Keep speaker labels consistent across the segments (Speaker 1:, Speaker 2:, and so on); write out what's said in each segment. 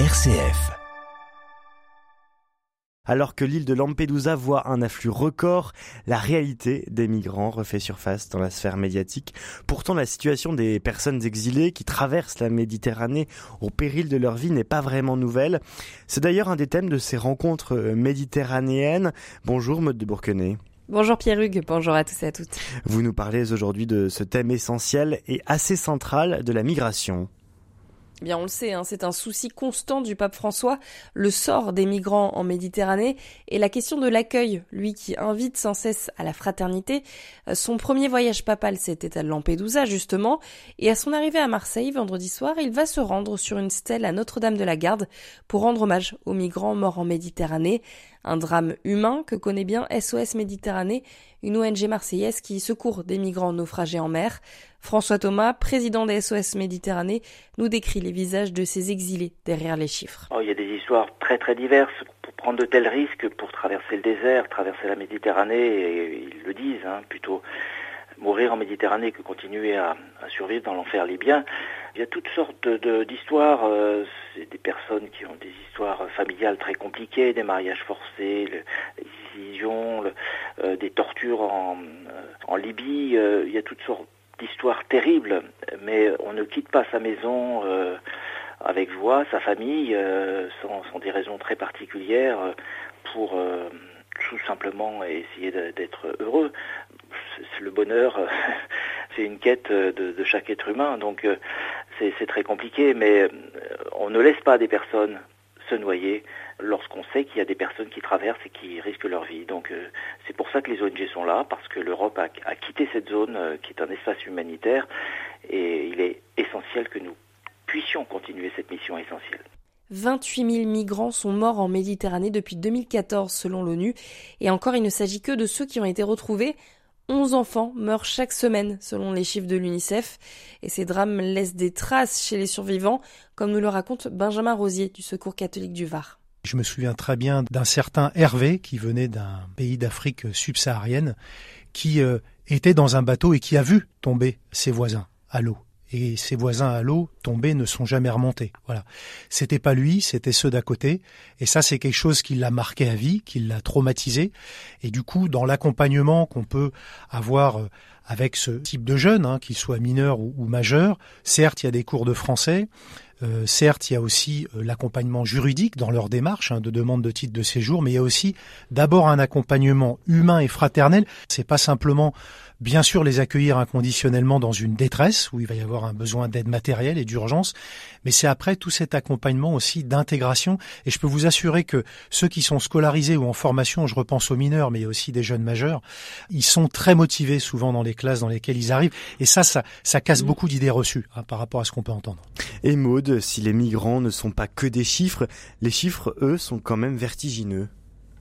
Speaker 1: RCF. Alors que l'île de Lampedusa voit un afflux record, la réalité des migrants refait surface dans la sphère médiatique. Pourtant, la situation des personnes exilées qui traversent la Méditerranée au péril de leur vie n'est pas vraiment nouvelle. C'est d'ailleurs un des thèmes de ces rencontres méditerranéennes. Bonjour, Maud de Bourquenay.
Speaker 2: Bonjour Pierre Hugues, bonjour à tous et à toutes.
Speaker 1: Vous nous parlez aujourd'hui de ce thème essentiel et assez central de la migration.
Speaker 2: Bien, on le sait, hein, c'est un souci constant du pape François, le sort des migrants en Méditerranée et la question de l'accueil, lui qui invite sans cesse à la fraternité. Euh, son premier voyage papal, c'était à Lampedusa, justement, et à son arrivée à Marseille vendredi soir, il va se rendre sur une stèle à Notre-Dame de la Garde pour rendre hommage aux migrants morts en Méditerranée. Un drame humain que connaît bien SOS Méditerranée, une ONG marseillaise qui secourt des migrants naufragés en mer. François Thomas, président des SOS Méditerranée, nous décrit les visages de ces exilés derrière les chiffres.
Speaker 3: Oh, il y a des histoires très très diverses. Pour prendre de tels risques, pour traverser le désert, traverser la Méditerranée, et ils le disent, hein, plutôt mourir en Méditerranée que continuer à, survivre dans l'enfer libyen. Il y a toutes sortes d'histoires. Euh, c'est des personnes qui ont des histoires familiales très compliquées, des mariages forcés, les décisions, euh, des tortures en, euh, Libye. il y a toutes sortes d'histoires terribles, mais on ne quitte pas sa maison avec joie, sa famille, sans, des raisons très particulières pour tout simplement essayer d'être heureux. Le bonheur, c'est une quête de, chaque être humain, donc euh, c'est très compliqué, mais euh, on ne laisse pas des personnes se noyer lorsqu'on sait qu'il y a des personnes qui traversent et qui risquent leur vie. Donc euh, c'est pour ça que les ONG sont là, parce que l'Europe a, a, quitté cette zone qui est un espace humanitaire, et il est essentiel que nous puissions continuer cette mission essentielle.
Speaker 2: 28 000 migrants sont morts en Méditerranée depuis 2014 selon l'ONU, et encore il ne s'agit que de ceux qui ont été retrouvés. 11 enfants meurent chaque semaine selon les chiffres de l'UNICEF, et ces drames laissent des traces chez les survivants, comme nous le raconte Benjamin Rosier du Secours catholique du Var.
Speaker 4: Je me souviens très bien d'un certain Hervé qui venait d'un pays d'Afrique subsaharienne, qui euh, était dans un bateau et qui a vu tomber ses voisins à l'eau et ses voisins à l'eau tombés ne sont jamais remontés. Voilà. C'était pas lui, c'était ceux d'à côté. Et ça, c'est quelque chose qui l'a marqué à vie, qui l'a traumatisé. Et du coup, dans l'accompagnement qu'on peut avoir euh, avec ce type de jeunes, hein, qu'ils soient mineurs ou, ou majeurs, certes, il y a des cours de français, euh, certes, il y a aussi euh, l'accompagnement juridique dans leur démarche hein, de demande de titre de séjour, mais il y a aussi d'abord un accompagnement humain et fraternel. C'est pas simplement, bien sûr, les accueillir inconditionnellement dans une détresse où il va y avoir un besoin d'aide matérielle et d'urgence, mais c'est après tout cet accompagnement aussi d'intégration. Et je peux vous assurer que ceux qui sont scolarisés ou en formation, je repense aux mineurs, mais il y a aussi des jeunes majeurs, ils sont très motivés souvent dans les classes dans lesquelles ils arrivent. Et ça, ça, ça casse mmh. beaucoup d'idées reçues hein, par rapport à ce qu'on peut entendre.
Speaker 1: Et si les migrants ne sont pas que des chiffres, les chiffres, eux, sont quand même vertigineux.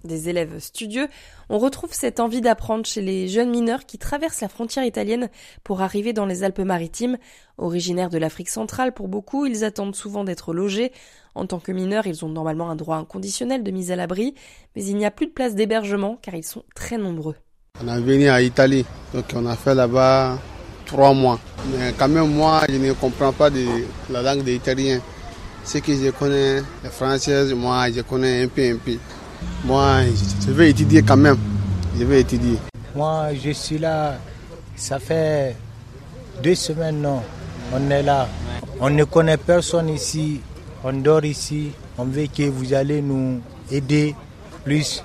Speaker 2: Des élèves studieux, on retrouve cette envie d'apprendre chez les jeunes mineurs qui traversent la frontière italienne pour arriver dans les Alpes-Maritimes. Originaires de l'Afrique centrale pour beaucoup, ils attendent souvent d'être logés. En tant que mineurs, ils ont normalement un droit inconditionnel de mise à l'abri, mais il n'y a plus de place d'hébergement car ils sont très nombreux.
Speaker 5: On est venu à Italie, donc on a fait là-bas trois mois. Mais quand même, moi, je ne comprends pas de la langue des Italiens. Ce que je connais, la française, moi, je connais un peu, un peu. Moi, je vais étudier quand même. Je vais étudier.
Speaker 6: Moi, je suis là, ça fait deux semaines, non. On est là. On ne connaît personne ici. On dort ici. On veut que vous allez nous aider plus,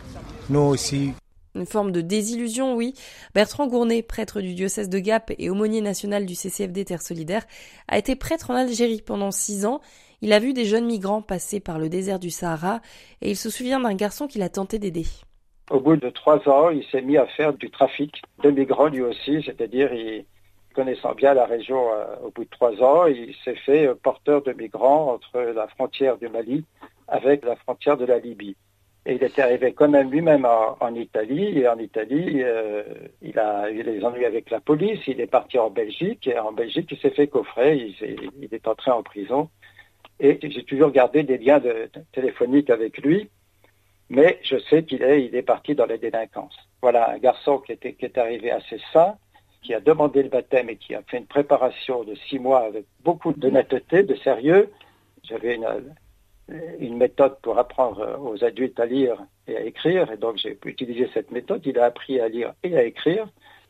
Speaker 6: nous aussi.
Speaker 2: Une forme de désillusion, oui. Bertrand Gournay, prêtre du diocèse de Gap et aumônier national du CCFD Terre Solidaire, a été prêtre en Algérie pendant six ans. Il a vu des jeunes migrants passer par le désert du Sahara et il se souvient d'un garçon qu'il a tenté d'aider.
Speaker 7: Au bout de trois ans, il s'est mis à faire du trafic de migrants lui aussi, c'est-à-dire connaissant bien la région euh, au bout de trois ans, il s'est fait euh, porteur de migrants entre la frontière du Mali avec la frontière de la Libye. Et il était arrivé quand même lui-même en, Italie. Et en Italie, euh, il a eu des ennuis avec la police. Il est parti en Belgique. Et en Belgique, il s'est fait coffrer. Il, est, entré en prison. Et j'ai toujours gardé des liens téléphoniques avec lui. Mais je sais qu'il est, parti dans la délinquance. Voilà un garçon qui, qui est arrivé assez sain, qui a demandé le baptême et qui a fait une préparation de six mois avec beaucoup de netteté, de sérieux. J'avais une, une méthode pour apprendre aux adultes à lire et à écrire. Et donc, j'ai utilisé cette méthode. Il a appris à lire et à écrire.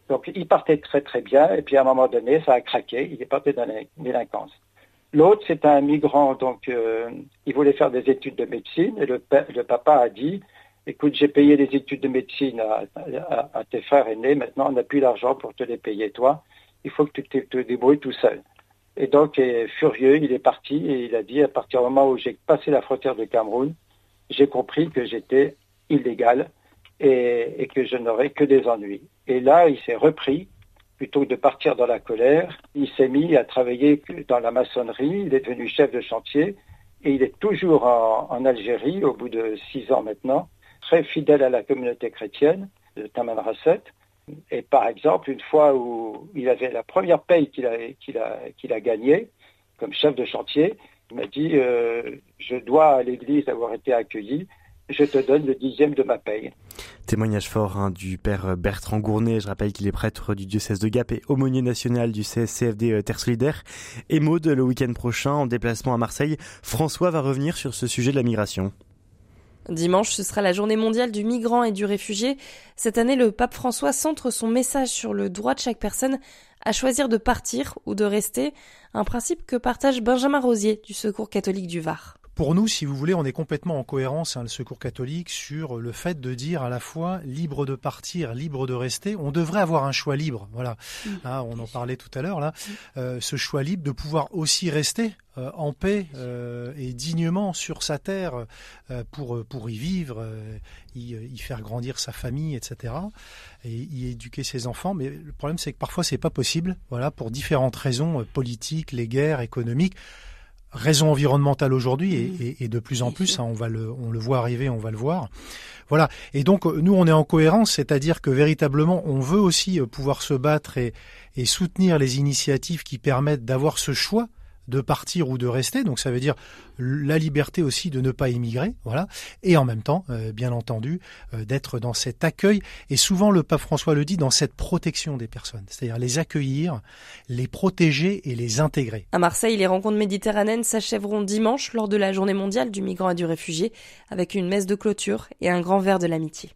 Speaker 7: Donc, il partait très, très bien. Et puis, à un moment donné, ça a craqué. Il est parti dans la délinquance. L'autre, c'est un migrant. Donc, euh, il voulait faire des études de médecine. Et le, papa a dit, écoute, j'ai payé les études de médecine à, tes frères aînés. Maintenant, on n'a plus l'argent pour te les payer, toi. Il faut que tu te débrouilles tout seul. Et donc, furieux, il est parti et il a dit, à partir du moment où j'ai passé la frontière de Cameroun, j'ai compris que j'étais illégal et, que je n'aurais que des ennuis. Et là, il s'est repris, plutôt que de partir dans la colère, il s'est mis à travailler dans la maçonnerie, il est devenu chef de chantier et il est toujours en, Algérie, au bout de six ans maintenant, très fidèle à la communauté chrétienne de Taman Rasset. Et par exemple, une fois où il avait la première paye qu'il a, gagnée comme chef de chantier, il m'a dit euh, Je dois à l'église avoir été accueilli, je te donne le dixième de ma paye.
Speaker 1: Témoignage fort hein, du père Bertrand Gournet. Je rappelle qu'il est prêtre du diocèse de Gap et aumônier national du CSCFD euh, Terre Solidaire. Et Maud, le week-end prochain, en déplacement à Marseille, François va revenir sur ce sujet de la migration.
Speaker 2: Dimanche, ce sera la journée mondiale du migrant et du réfugié. Cette année, le pape François centre son message sur le droit de chaque personne à choisir de partir ou de rester, un principe que partage Benjamin Rosier du Secours catholique du Var.
Speaker 4: Pour nous, si vous voulez, on est complètement en cohérence, hein, le Secours catholique, sur le fait de dire à la fois libre de partir, libre de rester. On devrait avoir un choix libre. Voilà, hein, on en parlait tout à l'heure là. Euh, ce choix libre de pouvoir aussi rester euh, en paix euh, et dignement sur sa terre pour pour y vivre, y, y, faire grandir sa famille, etc. Et y éduquer ses enfants. Mais le problème, c'est que parfois, c'est pas possible. Voilà, pour différentes raisons politiques, les guerres, économiques raison environnementale aujourd'hui et, et, de plus en plus, hein, on va le, on le voit arriver, on va le voir. Voilà. Et donc nous, on est en cohérence, c'est-à-dire que véritablement, on veut aussi euh, pouvoir se battre et, et soutenir les initiatives qui permettent d'avoir ce choix de partir ou de rester. Donc ça veut dire la liberté aussi de ne pas émigrer, voilà. Et en même temps, euh, bien entendu, euh, d'être dans cet accueil. Et souvent, le pape François le dit, dans cette protection des personnes, c'est-à-dire les accueillir, les protéger et les intégrer.
Speaker 2: À Marseille, les rencontres méditerranéennes s'achèveront dimanche lors de la Journée mondiale du migrant et du réfugié, avec une messe de clôture et un grand verre de l'amitié.